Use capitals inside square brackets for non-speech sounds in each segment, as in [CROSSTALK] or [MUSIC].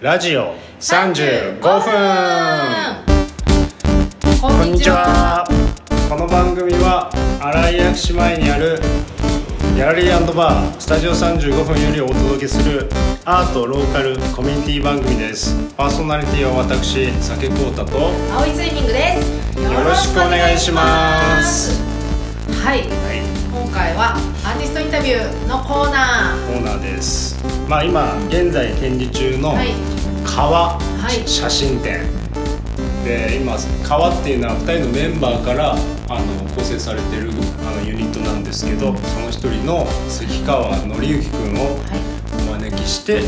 ラジオ35分。ここんにちは。この番組は新井薬師前にあるギャラリーバースタジオ35分よりお届けするアートローカルコミュニティ番組です。パーソナリティは私酒浩太と。青いスイミングです。よろしくお願いします。はい。はい。今回はアーティストインタビューのコーナー。コーナーですまあ今現在展示中のはい。川はい。写真展。で今川っていうのは2人のメンバーからあの構成されてるあのユニットなんですけどその一人の関川紀之君をはい。お招きして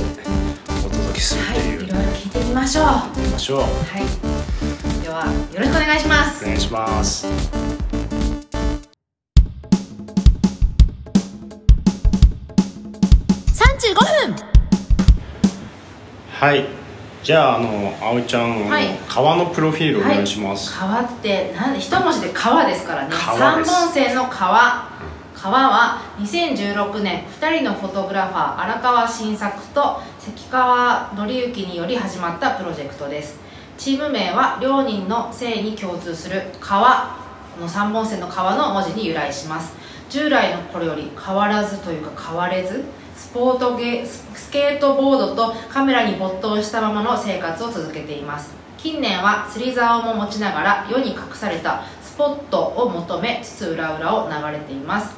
お届けするってはい。いいう、ろいろ聞いてみましょう。はやりましょう。い。ではよろしくお願いします。お願いします分。はい。じゃああの葵ちゃん、はい。川のプロフィールお願いします、川ってなんで一文字で川ですからね。三本線の川。川は2016年2人のフォトグラファー荒川新作と関川紀之により始まったプロジェクトです。チーム名は両人の姓に共通する川。この3本線の川の文字に由来します。従来の頃より変わらずというか変われずスポートゲースケートボードとカメラに没頭したままの生活を続けています。近年は釣り竿も持ちながら世に隠されたスポットを求め津々浦々を流れています。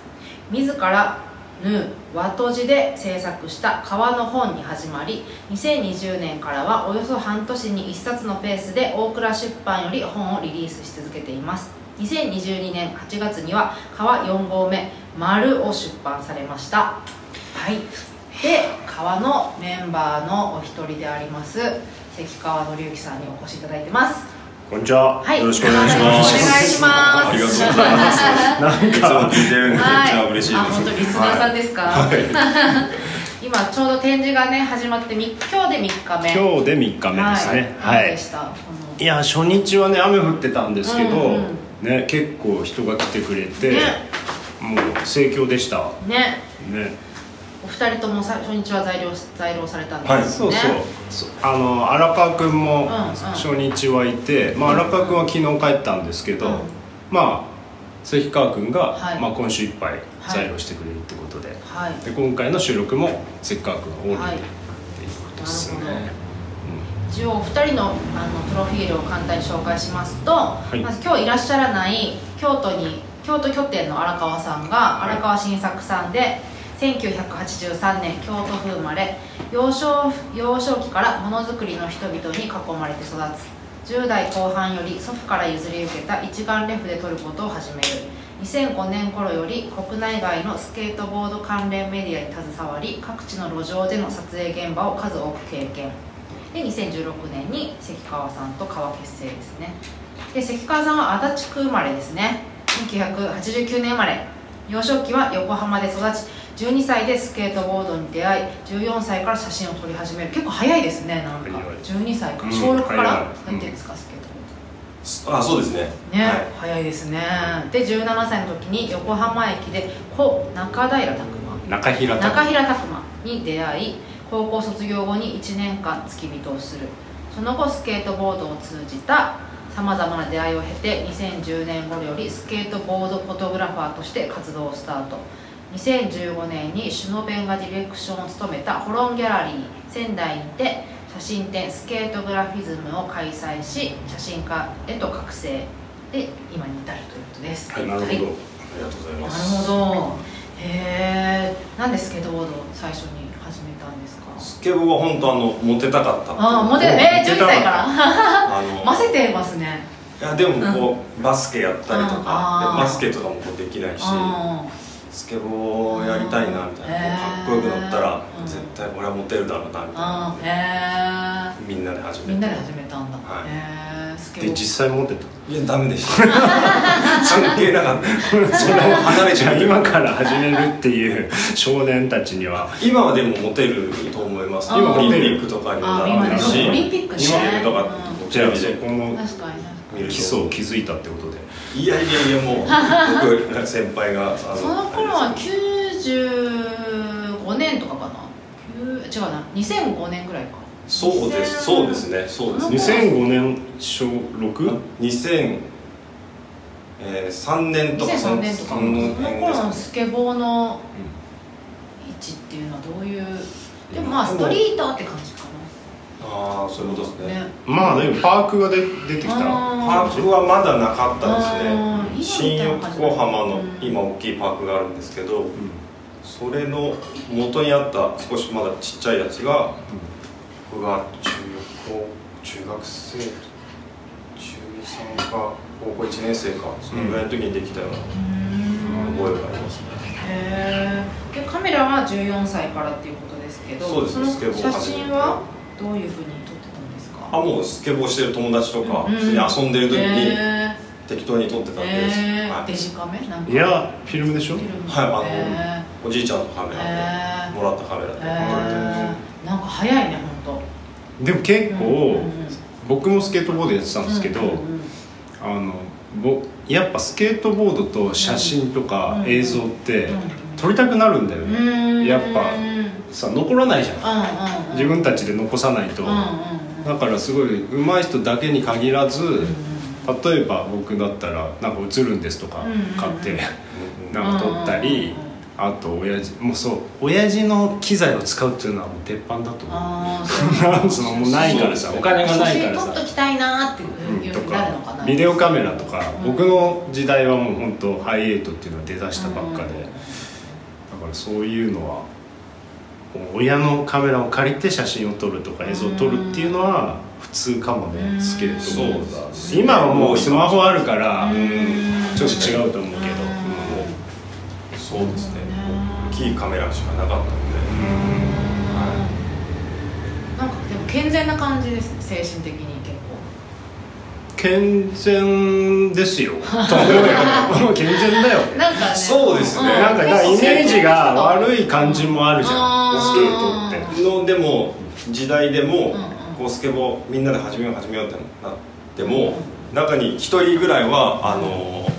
自ら縫う和とじで制作した革の本に始まり2020年からはおよそ半年に1冊のペースで大倉出版より本をリリースし続けています。2022年8月には革4号目「丸を出版されました。はい。で革のメンバーのお一人であります関川紀之さんにお越しいただいてます。こんにちは、はい。よろしくお願いします。お願いします。ありがとうございます。なんいつもか聞いてるんでめっちゃ嬉しいです。あ本当リスナーさんですか、今ちょうど展示がね始まってみ今日で3日目。今日で3日目ですね。はい。はい。どうでした、この。いや初日はね雨降ってたんですけど、うんうん。ね結構人が来てくれて、ね。もう盛況でした。ね。ね人ともさ初日は在寮在寮されたんですね、はいそうそう。あの荒川君もうんうん。初日はいて、まあ、荒川君は昨日帰ったんですけど、うん。まあ関川君が、はい。まあ、今週いっぱい在寮してくれるってことで,、はい。で今回の収録も関川君がオールで、はい。っていうことですね。一応お二人のあのプロフィールを簡単に紹介しますと、い。まず今日いらっしゃらない京都に京都拠点の荒川さんがはい。荒川新作さんで1983年京都府生まれ。幼少幼少期からものづくりの人々に囲まれて育つ。10代後半より祖父から譲り受けた一眼レフで撮ることを始める。2005年頃より国内外のスケートボード関連メディアに携わり各地の路上での撮影現場を数多く経験。で2016年に関川さんと川結成ですね。で関川さんは足立区生まれですね。1989年生まれ。幼少期は横浜で育ち12歳でスケートボードに出会い14歳から写真を撮り始める。結構早いですねなんか。早い12歳からうん小6から？やってるんですか、スケートボード。あ、そうですね。ね、はい。早いですね。で17歳の時に横浜駅で故中平拓磨。中平拓中平拓磨に出会い高校卒業後に1年間付き人をする。その後スケートボードを通じたさまざまな出会いを経て2010年頃よりスケートボードフォトグラファーとして活動をスタート2015年にシュノベンがディレクションを務めたホロンギャラリー仙台にて写真展スケートグラフィズムを開催し写真家へと覚醒で今に至るということです、はいなるほど、はい。ありがとうございまなす。るほど。へえなんでスケートボードを最初に始めたんですか？スケボーは本当あのモテたかった。ああモデルえー、12歳から。あの混ぜてますね。いやでもこうバスケやったりとうん。かバスケとかもこうできないし。あスケボーやりたいなみたいな、かっこよく乗ったらうん絶対俺はモテるだろうなみたいあな、へみんなで始めて。えみんなで始めたんだ、はい。へえスケボー。で実際持ってた？いやダメでした。[LAUGHS] 関係なかった。[LAUGHS] それも離れちゃう。[LAUGHS] 今から始めるっていう少年たちには。今はでもモテると思います。今オリンピックとかにもなってるしオリンピックね。今でだからうんじゃあそテレビでこの基礎を築いたってことでいやいやいやもう僕先輩があのその頃は95年とかかな？9違うな2005年ぐらいか。そうですそうですねそうですね。2005年小 6? 2003年とか。2003年とか。そその頃のですスケボーの位置っていうのはどういう？でもまあストリートって感じ。かああそういうことですね。まあでもパークが出出てきたパあークはまだなかったですね。新横浜のうん。今大きいパークがあるんですけどうん。それの元にあった少しまだちっちゃいやつが僕が中高中学生中3か高校1年生かそのぐらいの時にできたようなうん覚えがありますね。へえでカメラは14歳からっていうことですけどそうですねスケボーその写真は？どういうふうに撮ってたんですか？あもうスケボーしてる友達とかうん普通に遊んでる時にへ適当に撮ってたんえです、へえはい。デジカメ？なんか。いやフィルムでしょ？フはいあのへおじいちゃんのカメえラへでもらったカメラでえ撮っなんか早いね本でも結当構、僕もスケートボードやってたんですけど、うんうんあのぼやっぱスケートボードと写真とかうん映像ってうん撮りたくなるんだようね、んやっぱうんうん。うんさ残らないじゃん。うん自分たちで残さないと、だからすごい上手い人だけに限らず、うん例えば僕だったらなんか映るんですとか買って、うんなんか撮ったり、あと親父もうそう親父の機材を使うっていうのはもう鉄板だと思う。ああ [LAUGHS] そのもうないからさお金がないからさ。写真撮っときたいなっていううんとふうになるのかビデオカメラとか、うん。僕の時代はもう本当ハイエイトっていうのが出だしたばっかで、だうん。からそういうのは親のカメラを借りて写真を撮るとか映像を撮るっていうのは普通かもね、うん。スケートボードそうだ今はもうスマホあるから、うん。ちょっと違うと思うけど、そうですね。うん。大きいカメラしかなかったので。なんかでも健全な感じですね精神的に健全ですよ。[LAUGHS] 健全だよ。なんかね。そうですね。なんかイメージが悪い感じもあるじゃうん。んスケートって。のでも時代でも、こうスケボーみんなで始めよう始めようってなっても、中に一人ぐらいはあの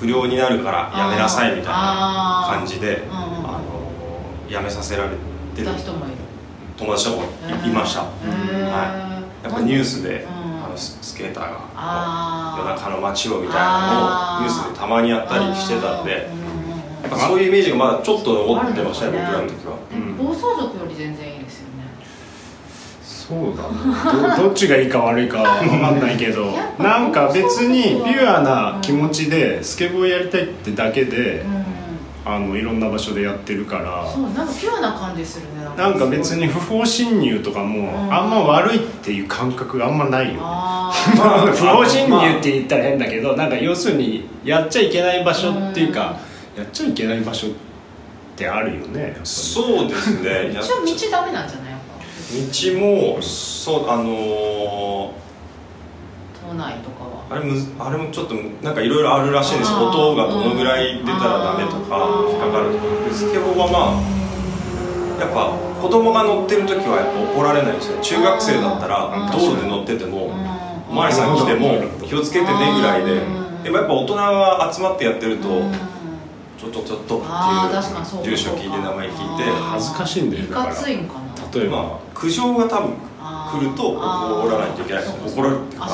不良になるからやめなさいみたいな感じであのやめさせられてる。いた人もいる。友達とかもいました、へー。やっぱニュースで、のススケーターが夜中の街をみたいなのをニュースでたまにやったりしてたんでそういうイメージがまだちょっと残ってましたね僕らの時は。暴走族より全然いいですよね。そうだねど [LAUGHS] どっちがいいか悪いかは分かんないけど。なんか別にピュアな気持ちでスケボーやりたいってだけでうんあのいろんな場所でやってるから。そうなんかピュアな感じするねなんか。別に不法侵入とかもうん。あんま悪いっていう感覚があんまないよね。あ [LAUGHS] まあ不法侵入って言ったら変だけどなんか要するにやっちゃいけない場所っていうかやっちゃいけない場所ってあるよねそうですね。[LAUGHS] 一応道ダメなんじゃない？道もそうあのーぱ都内とかは。あれむずあれもちょっとなんかいろいろあるらしいんです。音がどのぐらい出たらダメとかうん引っかかるとか。でスケボーはまあやっぱ子供が乗ってる時はやっぱ怒られないんですよ中学生だったらうん。道路で乗っててもうん。お巡りさん来ても気をつけてねぐらいで。うん。でもやっぱ大人が集まってやってるとうん。ちょっとちょっとっていう住所聞いて名前聞いて。恥ずかしいんだよいだかからついんかな。例えば、まあ苦情が多分来ると怒らないといけない怒られるっていうか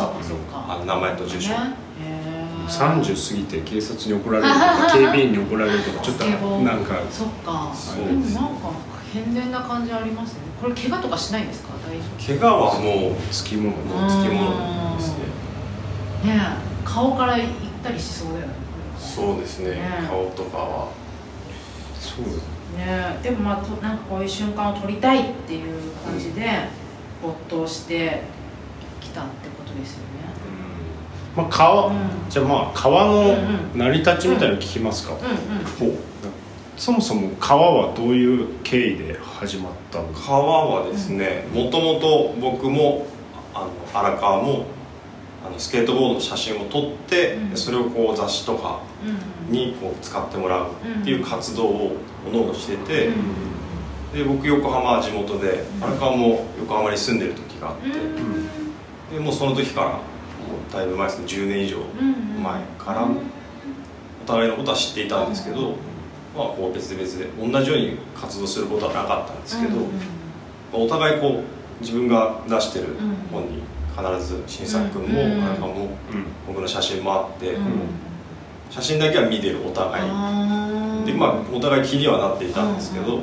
あ名前と住所。ね。へー。30過ぎて警察に怒られるとか [LAUGHS] 警備員に怒られるとかちょっとなんか。そっか。そう。でもなんか健全な感じありますね。これ怪我とかしないんですか？大丈怪我はもうつきものつきものですね。夫ねえ。顔から行ったりしそうだよねそうですね。ね。顔とかは。そう。ねえ。でもまあとなんかこういう瞬間を撮りたいっていう感じで没頭してきたってことですよね。まあ川、うん。じゃあまあ川の成り立ちみたいなの聞きますか、そもそも川はどういう経緯で始まったの？か川はですねもともと僕もあの荒川もあのスケートボードの写真を撮って、うん。それをこう雑誌とかうんにこう使ってもらうっていう活動をおのおのしてて、うんで僕横浜は地元でうん。荒川も横浜に住んでる時があって、うん。でもうその時からもうだいぶ前ですね10年以上うん。前からお互いのことは知っていたんですけど、まあ、こう別々で同じように活動することはなかったんですけど、うん。お互いこう自分が出してるうん。本に必ず新作もうん。なんかもうん。僕の写真もあって、うん。写真だけは見てるお互い。でまあお互い気にはなっていたんですけど、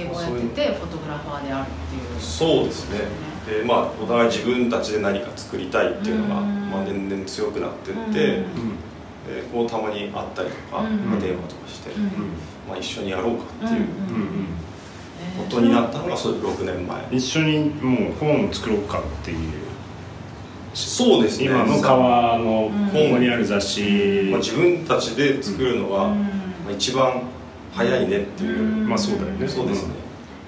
スケボーやっててフォトグラファーであるっていう。そうですね。でまあお互い自分たちで何か作りたいっていうのが、うん。まあ、年々強くなってって、うん。でこうたまに会ったりとか、うん。まあ電話とかして、うん。まあ、一緒にやろうかっていう。うん。うん。うんことになったのがそう6年前、一緒にもう本を作ろうかっていう。そうですね。今の川のうん。ここにある雑誌。まあ、自分たちで作るのは、うん。まあ、一番早いねっていう、うん。まあそうだよね。そうですね、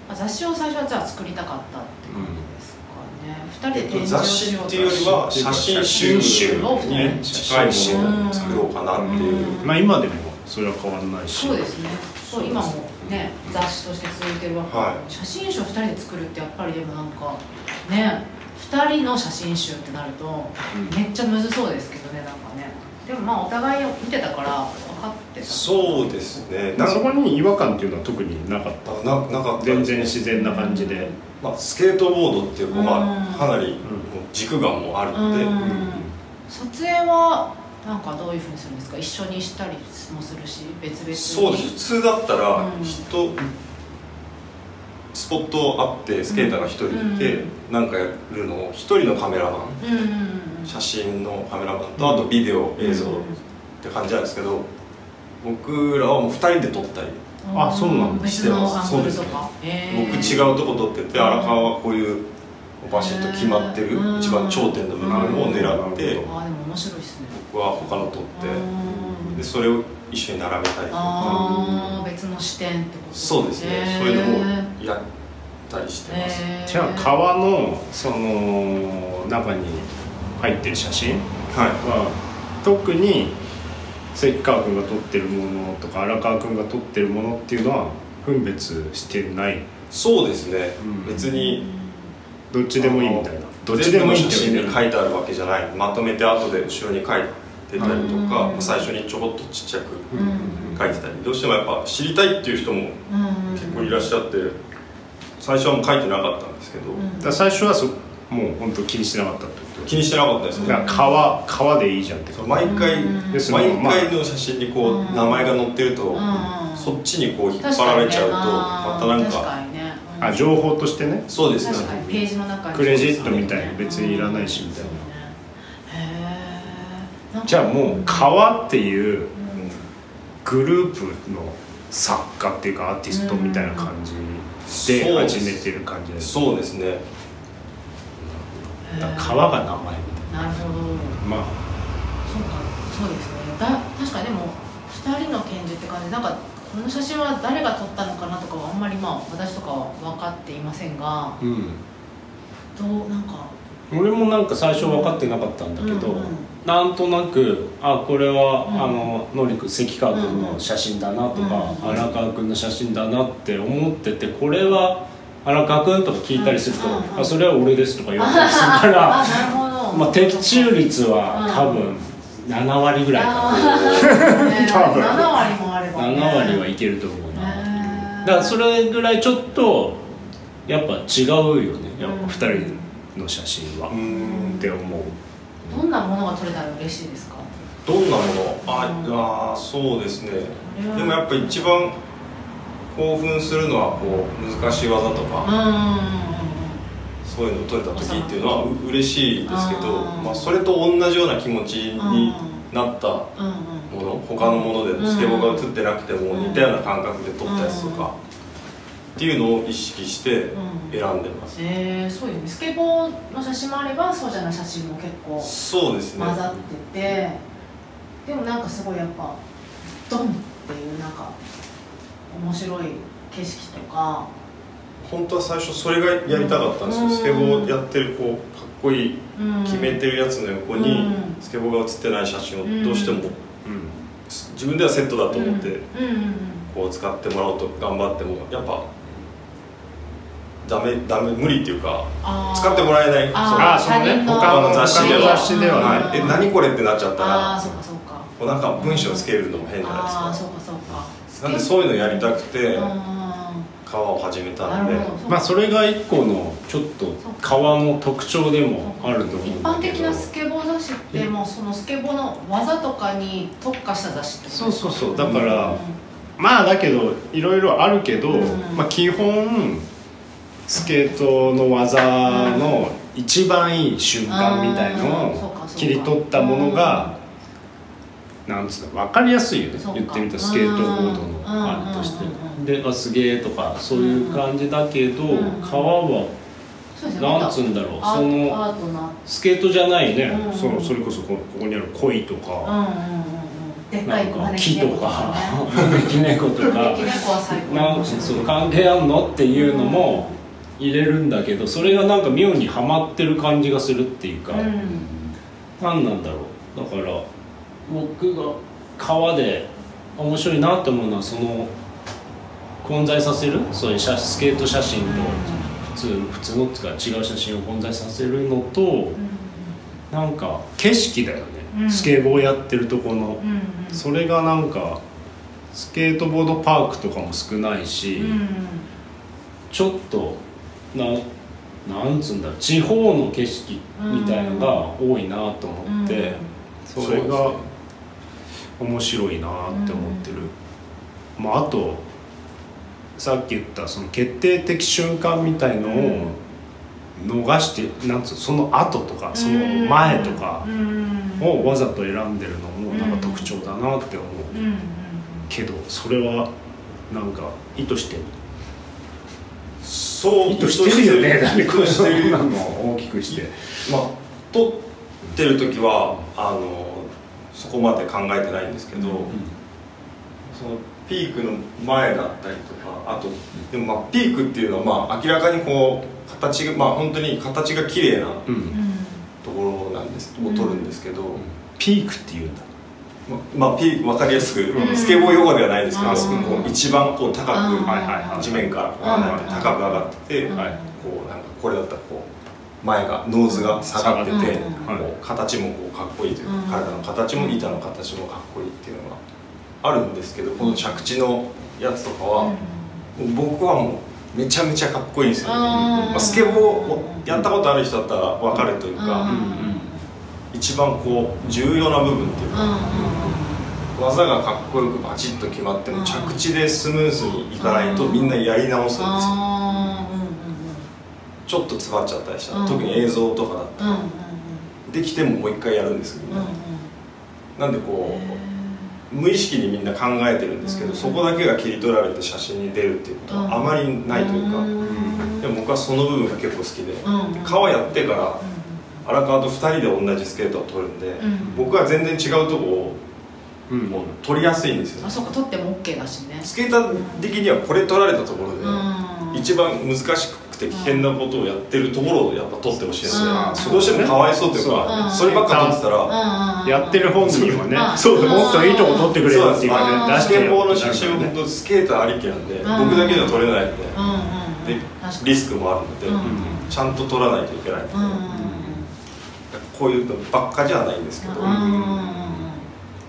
あ雑誌を最初はじゃあ作りたかったって感じですかね、二人でえっと、展示を雑しようと誌っていうよりは写真集をに近いものを作ろうかなっていう、うん。まあ今でもそれは変わらないし。そうですね。そう今もね雑誌として続いてるわ。け、は写真集2人で作るってやっぱりでもなんかね2人の写真集ってなるとうん。めっちゃむずそうですけどねなんかね。でもまあお互いを見てたから分かってた。そうですね。なんかまあそこに違和感っていうのは特になかった。ななかったね。然自然な感じで。まあ、スケートボードっていうか、まうん。あ、かなりもう軸がもうあるんで、うん。撮影はなんかどういうふうにするんですか？一緒にしたりもするし別々に。そうです。普通だったらうん。人、スポットあってスケーターが一人いて、うん。なんかやるのを一人のカメラマン。うんうんうん。写真のカメラマンとあとビデオ映像って感じなんですけど僕らはもう二人で撮ったり。あそうなんだ。別のアングルとか。へー。僕違うとこ撮ってて荒川はこういうバシッと決まってるうん。一番頂点の部分を狙ってあーでも面白いですね。僕は他の撮ってうん。でそれを一緒に並べたりとか。ああ別の視点ってことそうですね。へーそういうのもやったりしてます。じゃあ川のその中に入ってる写真はい。は特に関川君が撮ってるものとか荒川君が撮ってるものっていうのは分別してない。そうですね。うん。別にどっちでもいいみたいな。どっちでもいいって全部の写真に書いてあるわけじゃない。まとめて後で後ろに書いてたりとかうん。最初にちょこっとちっちゃくうん。書いてたり。どうしてもやっぱ知りたいっていう人もうん。結構いらっしゃって最初はもう書いてなかったんですけど。うん最初はそもう本当気にしてなかったと気にしてなかったですね。川川でいいじゃんって。毎回毎まあ回の写真にこううん名前が載ってるとうんそっちにこう引っ確張られちゃうとまたなん確かあ情報としてね。そうですね。確かにページの中に。クレジットみたいに別にいらないしみたいな。じゃあもう川っていううん。グループの作家っていうかアーティストみたいな感じで始めてる感じですそうですね川が名前みな。るほど。まあ。そうかそうですね。だ確かにでも2人の拳銃って感じ。なんかこの写真は誰が撮ったのかなとかはあんまりまあ私とかは分かっていませんが。うん。どうなんか。俺もなんか最初分かってなかったんだけど、うんうん。なんとなくあこれは、うん。あののりくん関川君の写真だなとか、うん。荒川君の写真だなって思っててこれは荒川君とか聞いたりすると、うんうん。あそれは俺ですとか言われたりするから [LAUGHS] まあ的中率はうん。多分7割ぐらいかな、[LAUGHS] 多分。7割もあれば、ね、7割はいけると思うな、だからそれぐらいちょっとやっぱ違うよね。やっうんぱ2人の写真は、うーん。って思う。どんなものが撮れたら嬉しいですかどんなものあ、うんあーそうですねでもやっぱ一番興奮するのはこう難しい技とうんか、うんうん。そういうのを撮れた時っていうのはう嬉しいですけど、うんまあ、それと同じような気持ちになったもうんうんの他のものでうんスケボーが映ってなくても似たような感覚で撮ったやつとか、っていうのを意識して選んでます、えー、そういうね。スケボーの写真もあればそうじゃない写真も結構そうですね。混ざっててでもなんかすごいやっぱドンっていうなんか面白い景色とか。本当は最初それがやりたかったんですよ、うん。スケボーやってるこうかっこいいうん決めてるやつの横にうん。スケボーが写ってない写真をどうしてもうん。自分ではセットだと思ってこう使ってもらおうと頑張ってもやっぱダメダメ無理っていうか使ってもらえない。あー。あそのね他人の雑誌では。雑誌では。はないい、え何これってなっちゃったらそうかそうかこうなんか文章つけるのも変じゃないですそうかそうか。かなんでそういうのやりたくてうん書川を始めたので。まあそれが一個のちょっと川の特徴でもあると思うん一だけど。般的なスケボー雑誌ってもうそのスケボーの技とかに特化した雑誌ってそうそうそう。だからまあだけどいろいろあるけど、うん。まあ、基本スケートの技の一番いい瞬間みたいのを切り取ったものがなんつうの分かりやすいよね。言ってみたらスケートボードのあれとして。であすげえとかそういう感じだけどうん。川はなんつうんだろう。そのスケートじゃないね。うんそのそれこそこここにある鯉とか。ないんか木と猫かね。招き猫とか。なんかそう関係あんのっていうのも入れるんだけどそれがなんか妙にはまってる感じがするっていうか、うん。何なんだろう。だから僕が川で面白いなって思うのはその混在させる。そういう写スケート写真と普通普通のっていうか違う写真を混在させるのとなんか景色だよね、うん。スケボーやってるとこの。それがなんかスケートボードパークとかも少ないし、うんちょっとななんつうんだろう地方の景色みたいのが多いなと思って、うん。それが面白いなって思ってる、まあ、あとさっき言ったその決定的瞬間みたいのを逃してなんつうその後とかその前とかうん。をわざと選んでるのもなんか特徴だなって思う。うんうんけどそれはなんか意図してる。そう意図してるよね。だって意こ図してる。んなの大きくして。まあ撮ってる時はあのそこまで考えてないんですけど、そのピークの前だったりとかあとでもまあピークっていうのはまあ明らかにこう形がまあ本当に形が綺麗なうん、うんところなんですを撮るんですけど、ピークっていうんだ。ままあピーク分かりやすく、うん。スケボー用語ではないですけど、うん。こう一番こう高く、地面からこう高く上がってて、こうなんかこれだったらこう前がノーズが下がってて、うんこはう形もこうかっこいいというか、うん。体の形も板の形もかっこいいっていうのがあるんですけどこの着地のやつとかは、僕はもうめちゃめちゃかっこいいんですよね、うんまあ、スケボーをやったことある人だったら分かるというか、うん。一番こう重要な部分っていうか、技がかっこよくバチッと決まっても、うん。着地でスムーズにいかないとみんなやり直すんですよ、ちょっと詰まっちゃったりしたら、うん。特に映像とかだったら、うんうんできてももう一回やるんですけどね、うんうん。なんでこう無意識にみんな考えてるんですけど、うんそこだけが切り取られて写真に出るっていうことはあまりないというか、ん。でも僕はその部分が結構好きで、うん。うん川やってから荒川と2人で同じスケートを撮るんで、うん。僕は全然違うとこをうん。もう撮りやすいんですよ。あそうか撮っても OK だしね。スケーター的にはこれ撮られたところで、うん。一番難しくて危険なことをやってるところをやっぱ撮ってほしいん。ですよ、うんどうしてもかわいそうというか、うん。そればっか撮ってたら、やってる本人はねうんそうもっといいとこ撮ってくれよっていうそうかね。うん出してスケボーの写よ真は本当スケーターありきなんで、うん。僕だけでは撮れないんで,、うん。うんうんでリスクもあるので、うん。ちゃんと撮らないといけないので、うん。うんうんこういうのばっかじゃないんですけど、そうか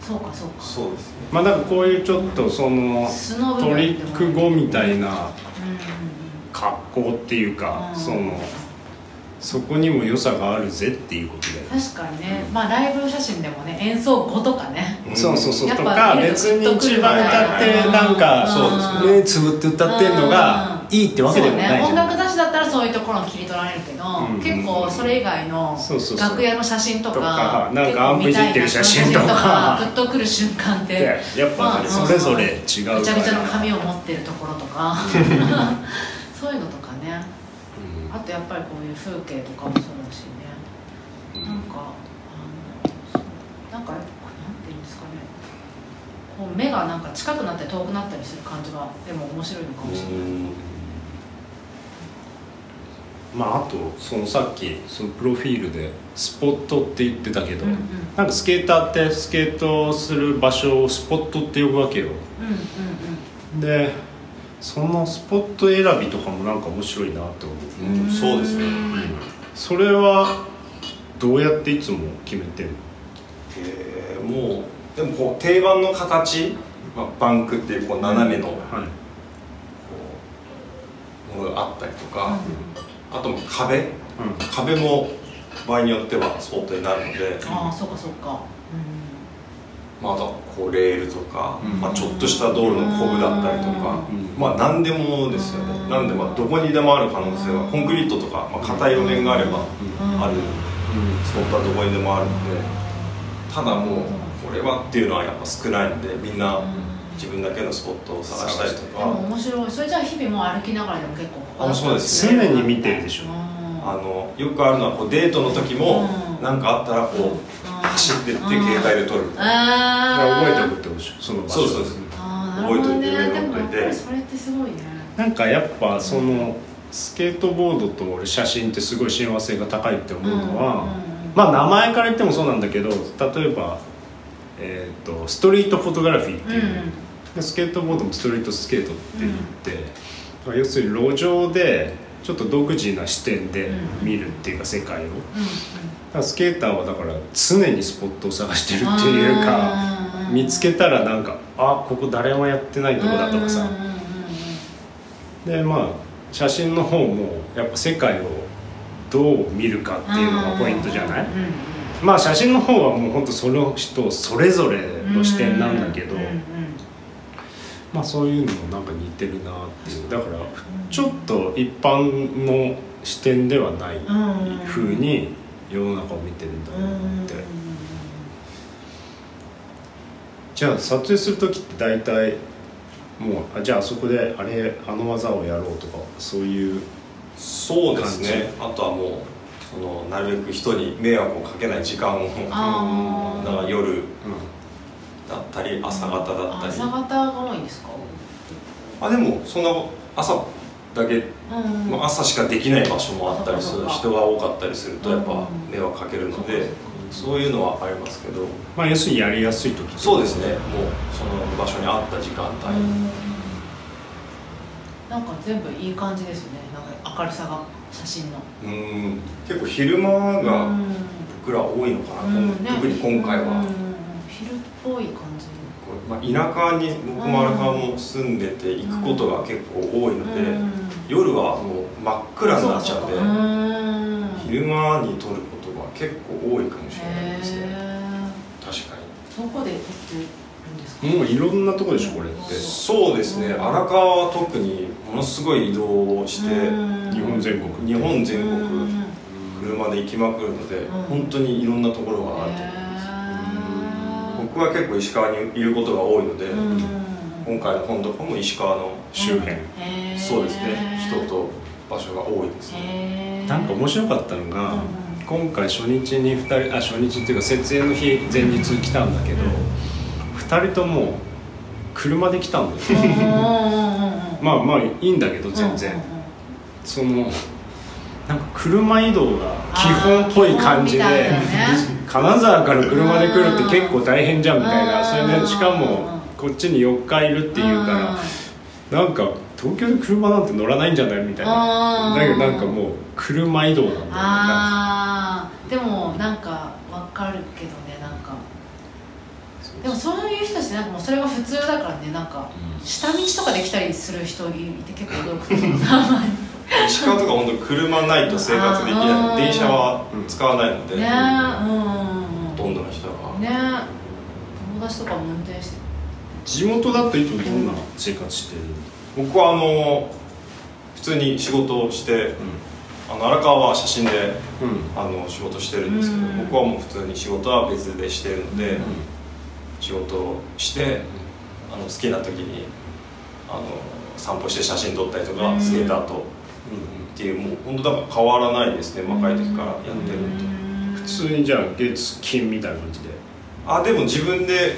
そうか。そうですね。まあなんかこういうちょっとそのトリック後みたいな格好っていうかうん。そのそこにも良さがあるぜっていうことで。確かにね、まあライブ写真でもね演奏後とかね。うん。そうそうそう。とか別に一番歌ってうんなん。かそう目つぶって歌ってんのがいいってわけでもないじそうね、音ゃん楽雑誌だったらそういうところを切り取られるけど、うん。結構それ以外の楽屋の写真とかなんかアンプいじってる写真とか。グッとくる瞬間ってでやっぱそれぞれ違うびから。ちゃびちゃの髪を持ってるところとかそういうのとかね。あとやっぱりこういう風景とかもそうだしね、なんかあのなんかなんていうんですかね。こう目がなんか近くなったり遠くなったりする感じがでも面白いのかもしれない、まああとそのさっきそのプロフィールでスポットって言ってたけど、うんうん。なんかスケーターってスケートをする場所をスポットって呼ぶわけよ。うんうん。でそのスポット選びとかもなんか面白いなって思う、うんそうですね。それはどうやっていつも決めてるえーもうでもこう定番の形、まあ、バンクっていうこう斜めの、こはい。ムあったりとか、あと壁。うん。壁も場合によってはスポットになるので、ああそうかそうかまあ、あとはこうレールとか、うん。まあ、ちょっとした道路のコブだったりとか、うん。まあ何でもですよね、なんでまあどこにでもある可能性はコンクリートとか、まあ、硬い路面があればうん。あるスポットはどこにでもあるので。ただもうこれはっていうのはやっぱ少ないのでみんな自分だけのスポットを探したりとでもか面白い。それじゃあ日々もう歩きながらでも結構あそうです。常に見てるでしょ。あのよくあるのはこうデートの時もうん。何かあったらこう走ってって携帯で撮るだから覚えておあくってことでしょその場所。そうそうそう覚えてでもやっ覚えといて。それってすごいね。なんかやっぱそのスケートボードと俺写真ってすごい親和性が高いって思うのは、まあ名前から言ってもそうなんだけど例えば、えー、とストリートフォトグラフィーっていう、でスケートボードもストリートスケートって言って、まあ要するに路上でちょっと独自な視点で見るっていうか世界を、だからスケーターはだから常にスポットを探してるっていうか見つけたらなんかあここ誰もやってないとこだとかさ、でまあ写真の方もやっぱ世界をどう見るかっていうのがポイントじゃない、まあ写真の方はもう本当その人それぞれの視点なんだけど、まあそういうのもなんか似てるなっていう。だからちょっと一般の視点ではない風に世の中を見てるんだなって。じゃあ撮影する時って大体もうあじゃああそこであれあの技をやろうとかそういうそうですね。あとはもうそのなるべく人に迷惑をかけない時間をだから夜うだったり朝方だったり。朝方が多いんですか？あでもそんな朝だけ、うん。まあ、朝しかできない場所もあったりする人が多かったりするとやっぱうん。迷惑かけるのでそうかそういうのはありますけど。まあ要するにやりやすい時そうですね。もうその場所に合った時間帯、なんか全部いい感じですよね。なんか明るさが写真の。うん。結構昼間が僕ら多いのかな、う。んね。特に今回は、うん。昼っぽい感じ。まあ、田舎に僕も荒川も住んでて行くことが結構多いので、うん夜はもう真っ暗になっちゃうんで、うん。昼間に撮ることが結構多いかもしれないですね。へ確かに。ーどこで撮ってるんですか？もういろんなとこでしょこれって。そうですね。荒川は特にものすごい移動してうん。日本全国。日本全うん。国車で行きまくるのでうん。本当にいろんなところがあると思います。僕は結構石川にいることが多いので今回の本とかも石川の周辺。そうですね。人と場所が多いですね。なんか面白かったのが、今回初日に2人あ初日っていうか設営の日前日来たんだけど、2人とも車で来たんだよ。まあまあいいんだけど全然、そのなんか車移動が基本っぽい感じで、ね。金沢から車で来るって結構大変じゃんみたいな、うんそれでしかもこっちに4日いるっていうから、なんか東京で車なんて乗らないんじゃないみたいな、うん。だけどなんかもう車移動なんだよねああでもなんかわかるけどねなんか。でもそういう人たちってなんかもうそれが普通だからねなんか下道とかで来たりする人いて結構驚く。石川とか本当車ないと生活できあない。ー。電車は使わないので、ねほうん。とんどの人が、ね友達とかも運転して地元だといつもどんな生活してる？僕はあの普通に仕事をしてあの荒川は写真でうん。あの仕事してるんですけど、うん。僕はもう普通に仕事は別でしてるので、うん。仕事をしてあの好きな時にあの散歩して写真撮ったりとか、うん。スケーターとっていうもう本当だから変わらないですね若い時からやってるのと、普通にじゃあ月金みたいな感じで、あでも自分で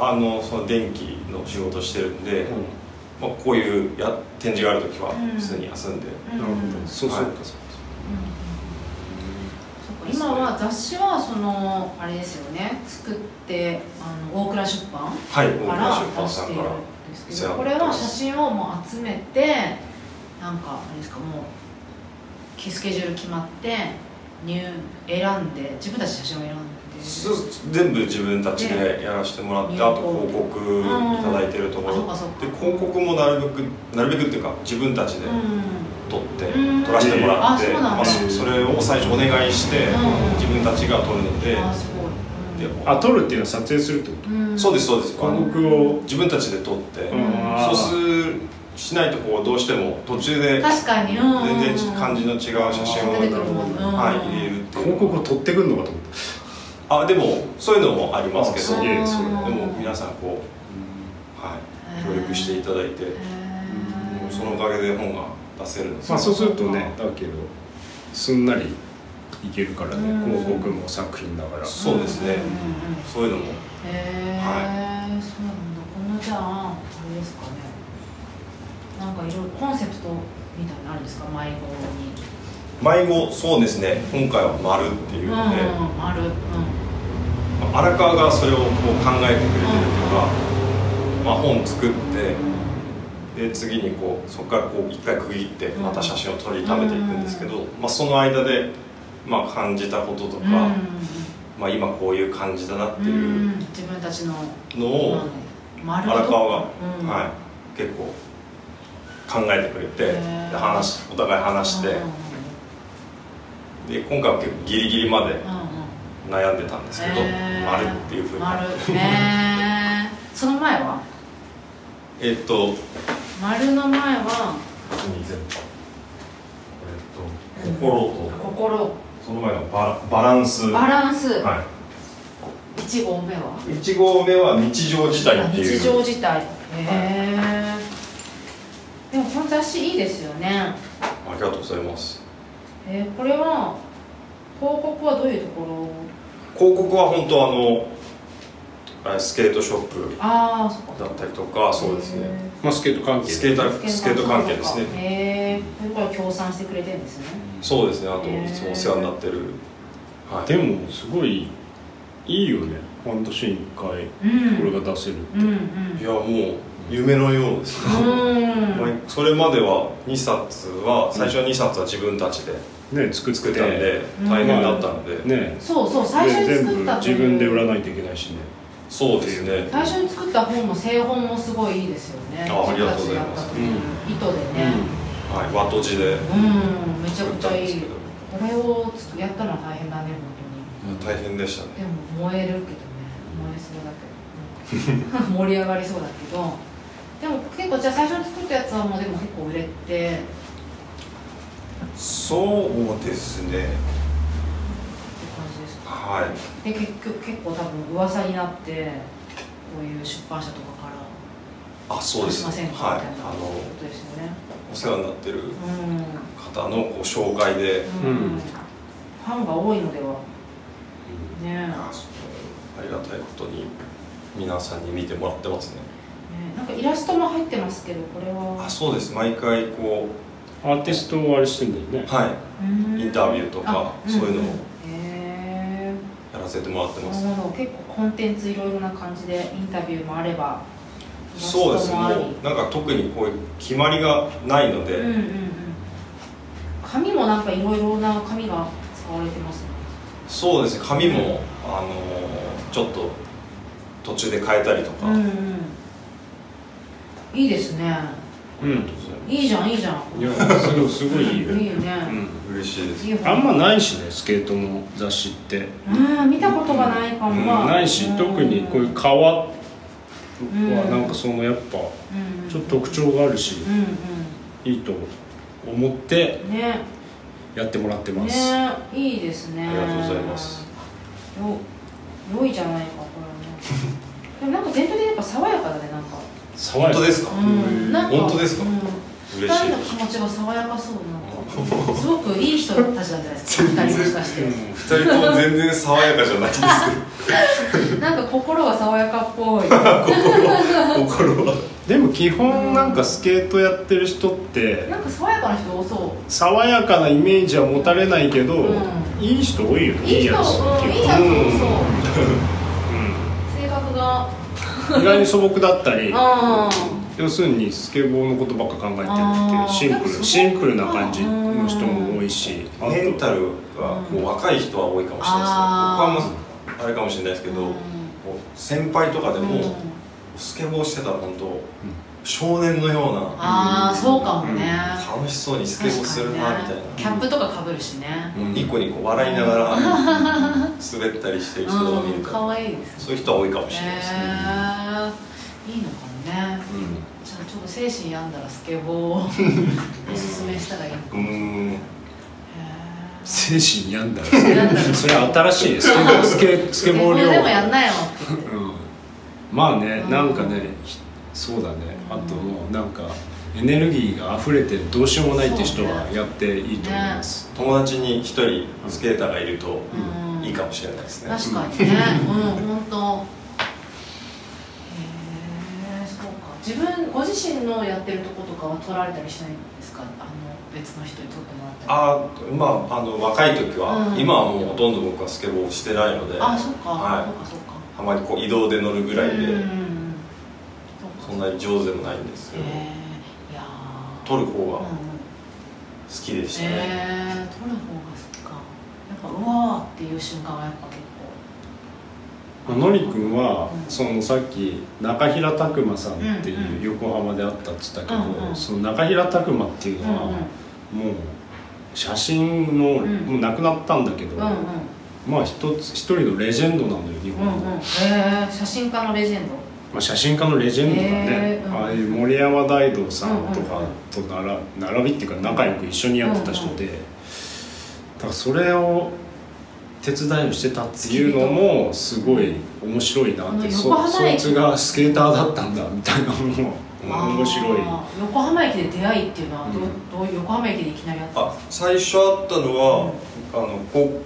あのその電気の仕事してるんで、まあ、こういうや展示がある時はうん。普通に休んで、うん。なるほどそう。そうそう今は雑誌はそのあれですよね。作ってあの大倉出版はいから大倉出版出しているさんからんですけどこれは写真をもう集めてなんかあれですかもうスケジュール決まって入選んで自分たちで写真を選んで全部自分たちでやらせてもらって、ね。あと広告いただいてるところ、で広告もなるべくなるべくっていうか自分たちでうん。撮ってうん。撮らせてもらって、あそうなんだ。まあ、そそれを最初お願いして、うん。自分たちが撮るので、あ撮るっていうのは撮影するってこうん。そうですそうです。広告を？自分たちで撮って、うん。そうするしないとこうどうしても途中で確かに、全然感じの違う写真を、はい、入れるってという。広告を撮ってくるのかと思っあでもそういうのもありますけど。でも皆さんこう、はい、協力していただいて、そのおかげで本が出せるんですたまあそうするとねだけどすんなりいけるからね。うん。広告も作品だから。そうですね。んうんうんそういうのも。へえ、そうなんだ。このじゃああれですかね。なんかいろいろコンセプトみたいなのあるんですか？迷子に。迷子そうですね。今回は「丸っていううんので、うんうん。まあ荒川がそれをこう考えてくれてるというか、まあ、本作ってで次にこうそこからこう一回区切ってうんまた写真を撮りためていくんですけど、まあ、その間で、まあ、感じたこととか、うん。まあ、今こういう感じだなっていうん。自分たちののを丸荒川が、うん。はい、結構考えてくれて話お互い話して。で今回は結構ギリギリまで悩んでたんですけど丸っていうふうに。丸。へえ [LAUGHS] その前は？えっと丸の前は？えっと心と。心。その前のババランス。バランス、は一号目は？い1号目は日常自体っていう。日常自体。へえ、でもこの雑誌いいですよね。ありがとうございます。えー、これは広告はどういうところ？広告は本当あのあスケートショップああそっか。だったりとかそうですね。まあスケート関係。スケートスケート関係ですね。へえそれから協賛してくれてるんですね。そうですね。あといつもお世話になってる。はい。でもすごいいいよね。半年に1回うん。これが出せるって、うんうん。いやもう夢のようですね。[LAUGHS] それまでは2冊は最初2冊は自分たちでね作って作ったんで大変だったので、ね。そうそう最初にで全部作った自分で売らないといけないしね。そうですね。最初に作った本も製本もすごいいいですよね。あありがとうございます。自分たちでやったという糸でね。はい和とじでうん、めちゃくちゃいい。作これをつくやったのは大変だね本大変でしたね。当にでも燃えるけどね。燃えそうだけど、う [LAUGHS] ん盛り上がりそうだけど。でも結構じゃあ最初に作ったやつはもうでも結構売れてそうですね。って感じですか？はい。で結局結構多分噂になってこういう出版社とかからあそうですしませんか、はい。みたいなこあのとですよね。お世話になってるうん。方のこう紹介で。うん、うん。ファンが多いのでは。ね。あそうありがたいことに皆さんに見てもらってますね。ねなんかイラストも入ってますけどこれは。あそうです。毎回こアーティストをあれしてんだよね。うはい。うん。インタビューとかあそういうのをやらせてもらってます。なるほど。結構コンテンツいろいろな感じでインタビューもあればそうですね。なんか特にこういう決まりがないので、うんうんうん。紙もなんかいろいろな紙が使われてますね。そうですね。紙も、あのーちょっと途中で変えたりとか、うんうん。いいですね。うんいいじゃんいいじゃん。いやすごいすごいいいよ。いいよね、うん。嬉しいです。いい本あんまないしねスケートの雑誌って、うん見たことがないかも、うん。まあないしうん。特にこういう川はうん。なんかそのやっぱうん。ちょっと特徴があるしうんいいと思ってうんね。やってもらってます、ねいいですね。ありがとうございます。よ良いじゃないかこれね。[LAUGHS] でもなんか全体でやっぱ爽やかだねなんか。爽やか。本当ですか、うん。本当ですか？二人の気持ちが爽やかそうなすごくいい人たちなんじゃないですか二人もしかして。うん二人とも全然爽やかじゃないです。なんか心が爽やかっぽい。心。は。でも基本なんかスケートやってる人ってなんか爽やかな人多そ爽やかなイメージは持たれないけど、うん。いい人多いよねういい人やつうんいいやつ多そう。うん。性格が。意外に素朴だったり。あ要するにスケボーのことばっか考えてるっていうシンプルシンプルな感じの人も多いしメンタルがこう若い人は多いかもしれないですね。僕はまずあれかもしれないですけど、先輩とかでも、うん。スケボーしてたら本当少年のような。ああそうかもね、楽しそうにスケボーするなみたいな、キャップとかかぶるしね、うん。ニコニコ笑いながら滑ったりしてる人とか。見るかわいいですね。そういう人は多いかもしれないですね、いいのかもね。じゃあちょっと精神病んだらスケボーを [LAUGHS] おすすめしたらいいのかもうーん。へ精神病んだら。え病んだら。それ新しいねスケボースケスケボー寮でもやんなようん。まあねうん。なんかねひそうだね。うんあともうなんかエネルギーが溢れてどうしようもないって人はやっていいと思います、友達に一人スケーターがいるとうんいいかもしれないですね、確かにね。うん本当へえそうか自分ご自身のやってるとことかは撮られたりしないんですか？あの別の人に撮ってもらったり。あーまああの若い時は、うん。今はもうほとんど僕はスケボーをしてないのであそっか、はい。そうかそうか。たまにこう移動で乗るぐらいで、うんそんなに上手でもないんですけど、へえいやー。撮る方が好うんうん。きでしたね、えー、撮る方がそっか。やっぱうわーっていう瞬間はやっぱ結構のりくんは、うんそのさっき中平拓磨さんってうんいう横浜であったっつったけど、その中平拓磨っていうのは、もう写真の、うん。もう亡くなったんだけど、まあ一つ一人のレジェンドなのよ日本の、え写真家のレジェンド？まあ、写真家のレジェンドだね、ああいう森山大道さんとかとなら並びっていうか仲良く一緒にやってた人で、だからそれを手伝いをしてたっていうのもすごい面白いなって、そそいつがスケーターだったんだみたいなのも面白い。横浜駅で出会いっていうのはどう,、うん。どう横浜駅でいきなりあったんであ最初あったのは、あのこ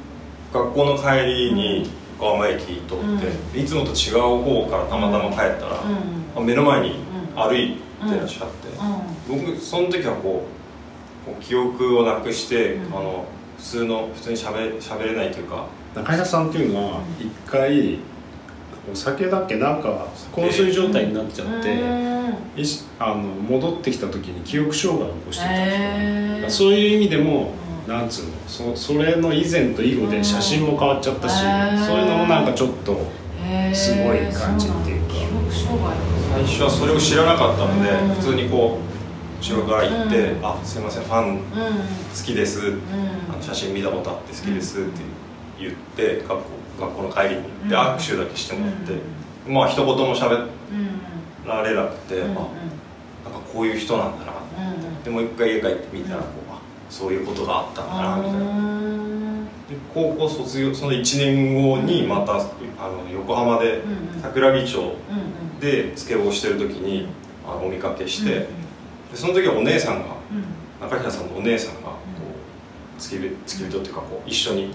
学校の帰りに横浜駅通って、いつもと違う方からたまたま帰ったら、すかうん。あ目の前にうん。歩いてらっしゃって、うん。僕その時はこうこう記憶をなくして、うん。あの普通の普通にしゃべしゃべれないというか。中平さんっていうのは一回お酒だっけなんか昏睡状態になっちゃって、うんいしあの戻ってきた時に記憶障害を起こしてたんですよ、へー。そういう意味でも、うんなんつうのそそれの以前と以後で写真も変わっちゃったし、そういうのもなんかちょっとすごい感じっていうか。そなんだ。記憶障害。最初はそれを知らなかったので、うん。普通にこう後ろから行って「うん。あすいませんファンうん。好きです」うん。あの写真見たことあって好きですって言って学校学校の帰りに行ってうん。握手だけしてもらって、まあ一言も喋うん。られなくて、あなんかこういう人なんだな。でもう一回家帰ってみたらこうあそういうことがあったんだなみたいな。高校卒業その1年後にまたあの横浜で桜木町でスケボーしてる時にあのお見かけして、でその時はお姉さんがうん。中平さんのお姉さんがこう付き人付き人っていうかこう一緒にうん。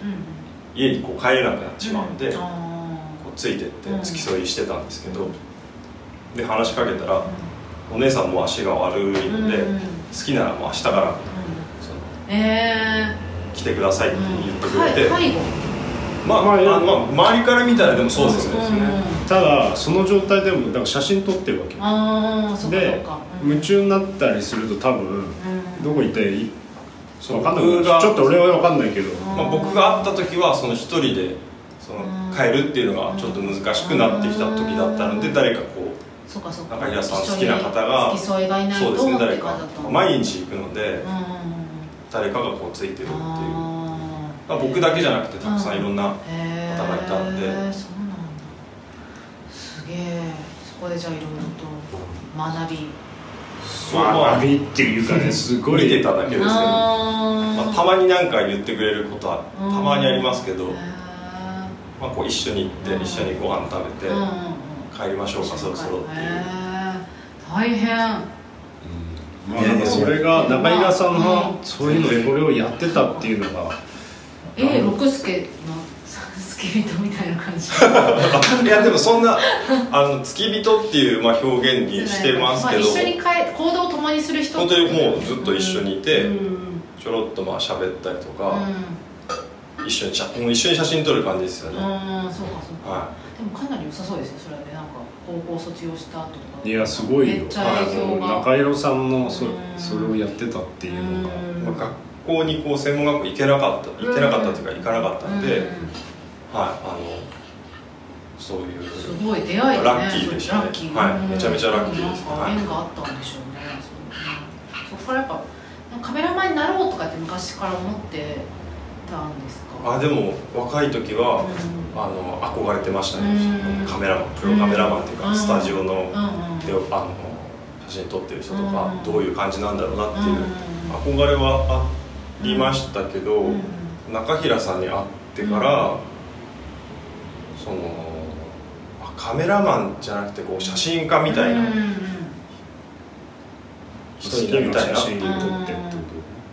家にこう帰れなくなってしまうんで、こあうついてってうん。付き添いしてたんですけど、うんで話しかけたらーお姉さんも足が悪いので、うんうん好きならもう明日からうん。そのえ来てくださいってー言ってくれて、まあ、まあまあまあ周りから見たらでもそうですね、うんうんただその状態でもだから写真撮ってるわけよ。ああそっかそで夢中になったりすると多分うん。どこ行ったらいい？そうわかんない。僕が。ちょっと俺は分かんないけど。まあ、僕が会った時はその一人でそのうん。帰るっていうのがちょっと難しくなってきた時だったのでうん。誰かこそっかそっか。中平さん好きな方が付き添いがいうないとそうですね誰か毎日行くので誰かがこうついてるっていう。あまあ僕だけじゃなくてたくさんいろんな方がいたんで。そうなんだ。すげえそこでじゃあいろいろと学びまあっていうかね [LAUGHS] すごい。見てただけですけど、あまあ、たまになんか言ってくれることはうんたまにありますけど、まあ、こう一緒に行ってうん。一緒にご飯食べて帰りましょうかそろそろっていう。大変。まあなんかそれが中平さんうんがそういうのでこれをやってたっていうのが。A 六助の付き人みたいな感じ。[LAUGHS] いやでもそんなあの付き人っていうまあ表現にしてますけど、あ、一緒に帰行動を共にする人本当にもうずっと一緒にいて、うん。ちょろっとまあ喋ったりとうか、ん。一緒に写もう一緒に写真撮る感じですよね、うんそうかそうか、はでもかなり良さそうですねそれでなんか高校卒業した後とか。いやすごいよ。中広さんのそうん。それをやってたっていうのが。うん。いまあ、学校にこう専門学校行けなかった行ってなかったっていうか行かなかったんで、うん。はいあのそういう。すごい出会いね。ラッキーでしたね。ラッキーはいうんめちゃめちゃラッキーです。なん。縁があったんでしょうね、そううんそこからやっぱカメラマンになろうとかって昔から思ってたんですか？あでも若い時は、うん。あの憧れてましたね、うん。カメラマンプロカメラマンっていうか、うん。スタジオの、あの写真撮ってる人とか、うん。どういう感じなんだろうなっていう、うん憧れはありましたけど、うん中平さんに会ってから、そのあカメラマンじゃなくてこう写真家みたいな人になりたいな、写真撮って。ってこ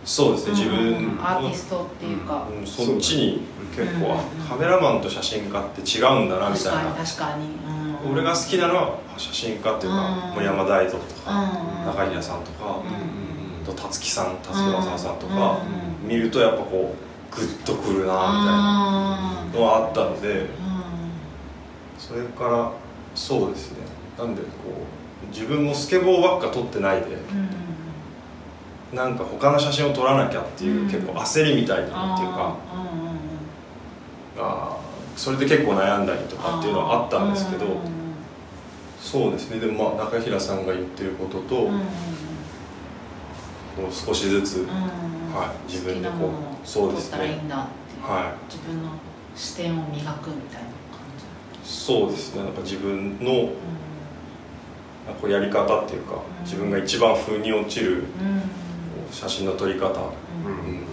そうですね自分うんアーティストっていうか、うん。そっちに結構、カメラマンと写真家って違うんだなみたいな。確かに、うん。俺が好きなのは写真家っていうか、山田愛蔵とか、うん。中平さんとか、と辰木さん辰木正さんとか、うん。見るとやっぱこうグッとくるなみたいなあのはあったのでそれからそうですね。なんでこう自分もスケボーばっか撮ってないでうんなんか他の写真を撮らなきゃっていう、うん。結構焦りみたいなっていうかあそれで結構悩んだりとかっていうのはあったんですけど、うんそうですね。でもまあ中平さんが言ってることと、うん少しずつ、はい自分でこうそうですね。撮ったらいいんだっていう。は自分の視点を磨くみたいなそうですね。なんか自分のじなん。かこうやり方っていうか、ん。自分が一番風に落ちる写真の撮り方、と、うん。うん。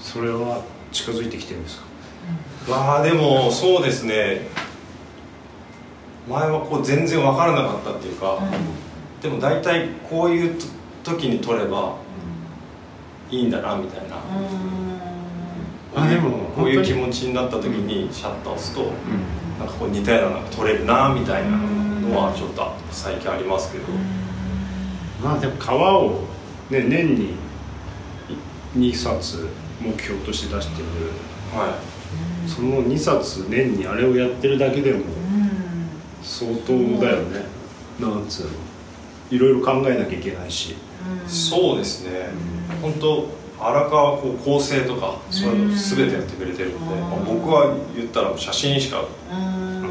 それは近づいてきてるんですか？まあでもそうですね。前はこう全然分からなかったっていうか、でも大体こういう時に撮ればいいんだなみたいな、あでもこういう気本持ちになった時にシャッターを押すと、なんかこう似たようなのが撮れるなみたいなのはちょっと最近ありますけど、まあでも川を、ね、年に2冊目標として出してる。はその2冊年にあれをやってるだけでも相当だよね。なんつうの。いろいろ考えなきゃいけないし。い、そうですね、本当荒川はこう構成とかそういうの全てやってくれてるんで、うん。まあ僕は言ったら写真しかうん。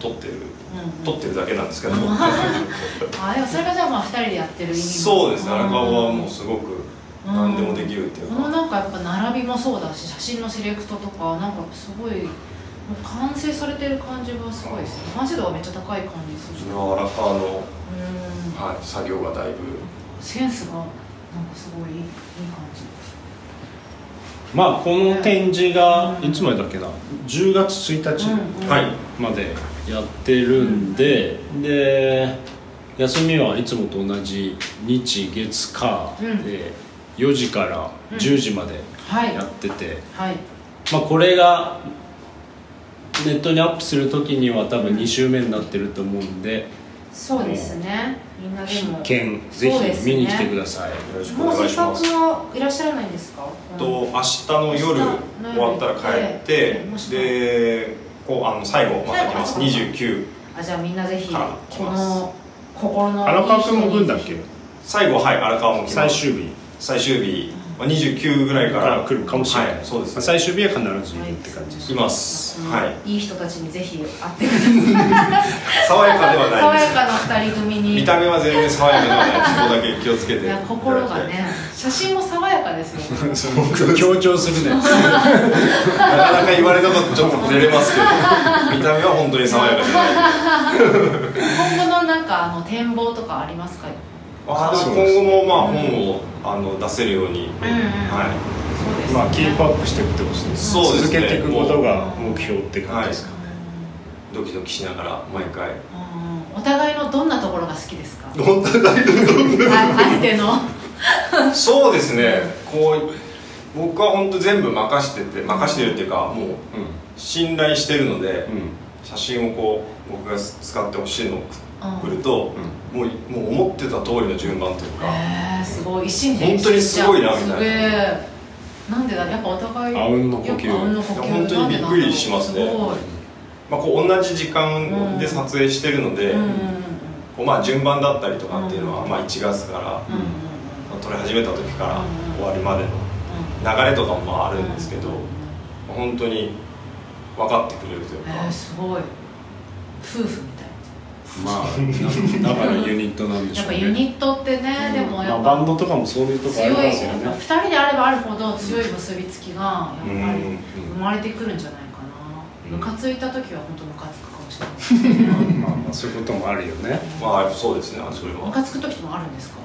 撮ってるうん。撮ってるだけなんですけど、[LAUGHS] あでもそれがじゃあまあ2人でやってる意味も。そうですね荒川はもうすごく何でもできるっていうか、このなんかやっぱ並びもそうだし写真のセレクトとかなんかすごい完成されてる感じがすごいですね。完成度がめっちゃ高い感じする。荒川の、うん。はい、作業がだいぶ。センスがなんかすごいいい感じまあこの展示がいつまでだっけな？10月1日までやってるんで、で休みはいつもと同じ日月火うん。で4時から10時まではい。やってて、はい。まあこれがネットにアップする時には多分2週目になってると思うんでそうですね。みんなでも。必見。ぜひ見に来てください、よろしくお願いします。はいらっしゃらないんですか？と明日の夜明日。の夜終わったら帰ってでこうあの最後また来ます。最後29あじゃあみんなぜひこの心の荒川君も来るんだっけ？最後はい荒川も来ます。最終日。最終日、まあ、29ぐらいかからら来るかもしれない、はい、そうですね。最終日は必ずいるって感じです、います。はい。いい人たちにぜひ会ってください。爽やかでは爽ないです。やかな二人組に。見た目は全然爽やかではない。そこだけ気をつけていや心がね写真も爽やかですよ。ね強調するね。なかなか言われたことちょっと照れますけど。[LAUGHS] 見た目は本当に爽やかでない。今後のなんかあの展望とかありますか？あーでも今後もまあ本をあの出せるように、うんうん。はそうですね。まあキープアップしていくってことですね。そうですね。続けていくことが目標って感じですか、い、ドキドキしながら毎回。うん。お互いのどんなところが好きですか？お互い相手の。そうですね。こう僕は本当全部任してて任してるっていうかもう信頼してるので、うん。写真をこう僕が使ってほしいのをうん送ると、もうもう思ってた通りの順番というか、えー、すごい。一心本当にすごいなみたいな。なんでだやっぱお互いあうんの呼吸。本当にびっくりしますね。まあ、こう同じ時間で撮影してるので、こうまあ順番だったりとかっていうのは、まあ、1月から、まあ撮り始めた時からうん終わりまでの流れとかもまああるんですけど、本当に分かってくれるというか、えー、すごい。夫婦みまあなだからユニットなんでしょうね。やっぱユニットってね、でもやっまあ、バンぱドとかもそういうとこあり強いますよね。やっぱ2人であればあるほど強い結びつきがやっぱりうん。生まれてくるんじゃないかな、うん。ムカついた時は本当ムカつくかもしれない。[LAUGHS] まあまあそういうこともあるよね。まあそうですね。それは。ムカつく時もあるんですか？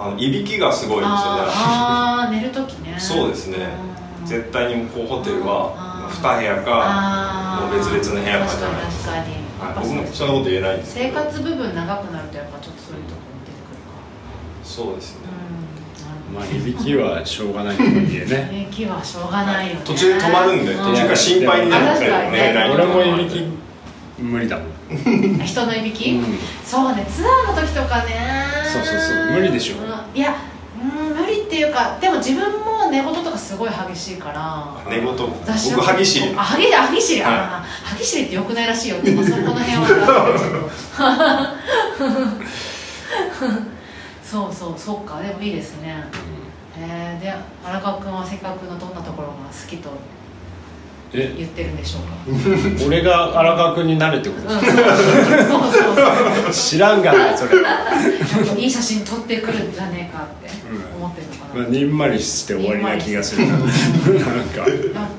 あのいびきがすごいんですよねあーあー寝る時ね。そうですね。うん絶対にこうホテルはあー。2部屋か別々の部屋かじゃないです確かはい、僕もそんなこと言えないんですけ生ど活部分長くなるとやっぱちょっとそういうところに出てくるか。そうですね。うん。まあいびきはしょうがないとはいえね。駅はしょうがないよね。途中で止まるんでう途中から心配になる確かにね。ね俺もいびき無理だもん、[LAUGHS] 人のいびき、うん。そうねツアーの時とかね。そうそうそう。無理でしょ。うん。いやうん無理っていうかでも自分も寝言とかすごい激しいから寝言？僕歯ぎしりあ歯ぎ歯ぎしい。あ歯ぎしりってよくないらしいよ。でもそこの辺は。そうそうそうか。でもいいですね。えー、で荒川君はせっかくのどんなところが好きと？え言ってるんでしょうか？[LAUGHS] 俺が荒川君になるってことうん。[LAUGHS] そうそうそう。知らんがなそれ。いい写真撮ってくるんじゃねえかって思ってるのかな、まあ、にんまりして終わりな気がする。[LAUGHS] なんか。やっ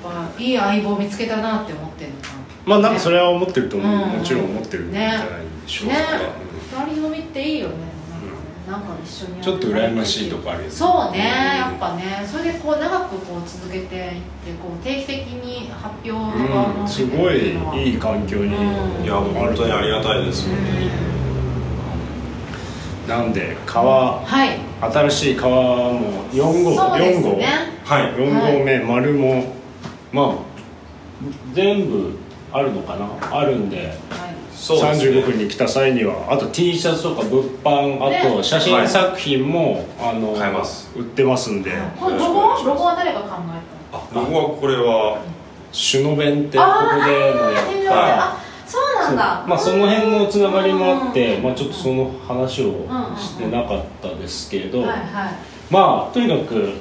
ぱいい相棒見つけたなって思ってるのかまあなんかそれは思ってると思う、うん。もちろん思ってるんじゃないでしょうか、ね。うん。二人組っていいよねなんか一緒にちょっと羨ましいとこあるよね。そうねやっぱね。それでこう長くこう続けていってこう定期的に発表がうん、すごいいい環境にうん。いやもう本当にありがたいです本当になんで川はい。新しい川も4号そうです4号。ねはい。4号目、丸もまあ全部あるのかな？あるんで。はい35分に来た際にはあと T シャツとか物販あとね。写真作品も、あの買えます。売ってますんで。ロゴロゴは誰が考えあ僕はこれはシュノベンってこたのこでもやった。あそうなんだ。まあその辺のつながりもあって、うんまあ、ちょっとその話をしてなかったですけど、はいはいまあとにかくうんうん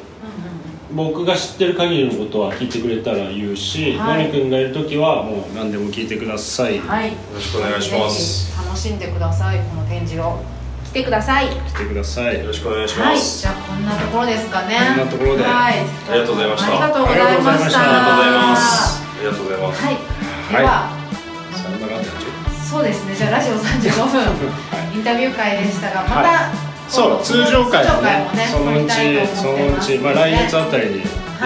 僕が知ってる限りのことは聞いてくれたら言うし、はい。のりくんがいる時はもう何でも聞いてください、うんはい。よろしくお願いします。楽しんでくださいこの展示を。来てください。来てください。よろしくお願いしはい、ます、じゃあこんなところですかね。こんなところで。はい、ありがとうございました。ありがとうございました。ありがとうございましたありがとうございます。ありがとうござい。ます、はい、では、さよなら。そうですね。じゃあラジオ三十五分。[LAUGHS] インタビュー会でしたが、また、はそう通常回もねそのうちそのうち、まあ、来月あたりにい。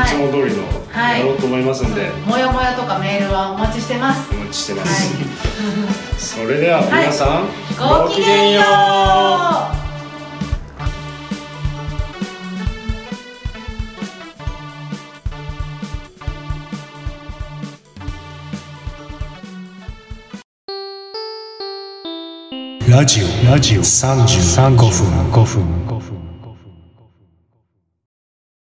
つも通りのはい。やろうと思いますんで、もやもやとかメールはお待ちしてます。お待ちしてまはす、い、それでは皆さん、ごきげんよう。ラジオ。ラジオ。35分。5分5分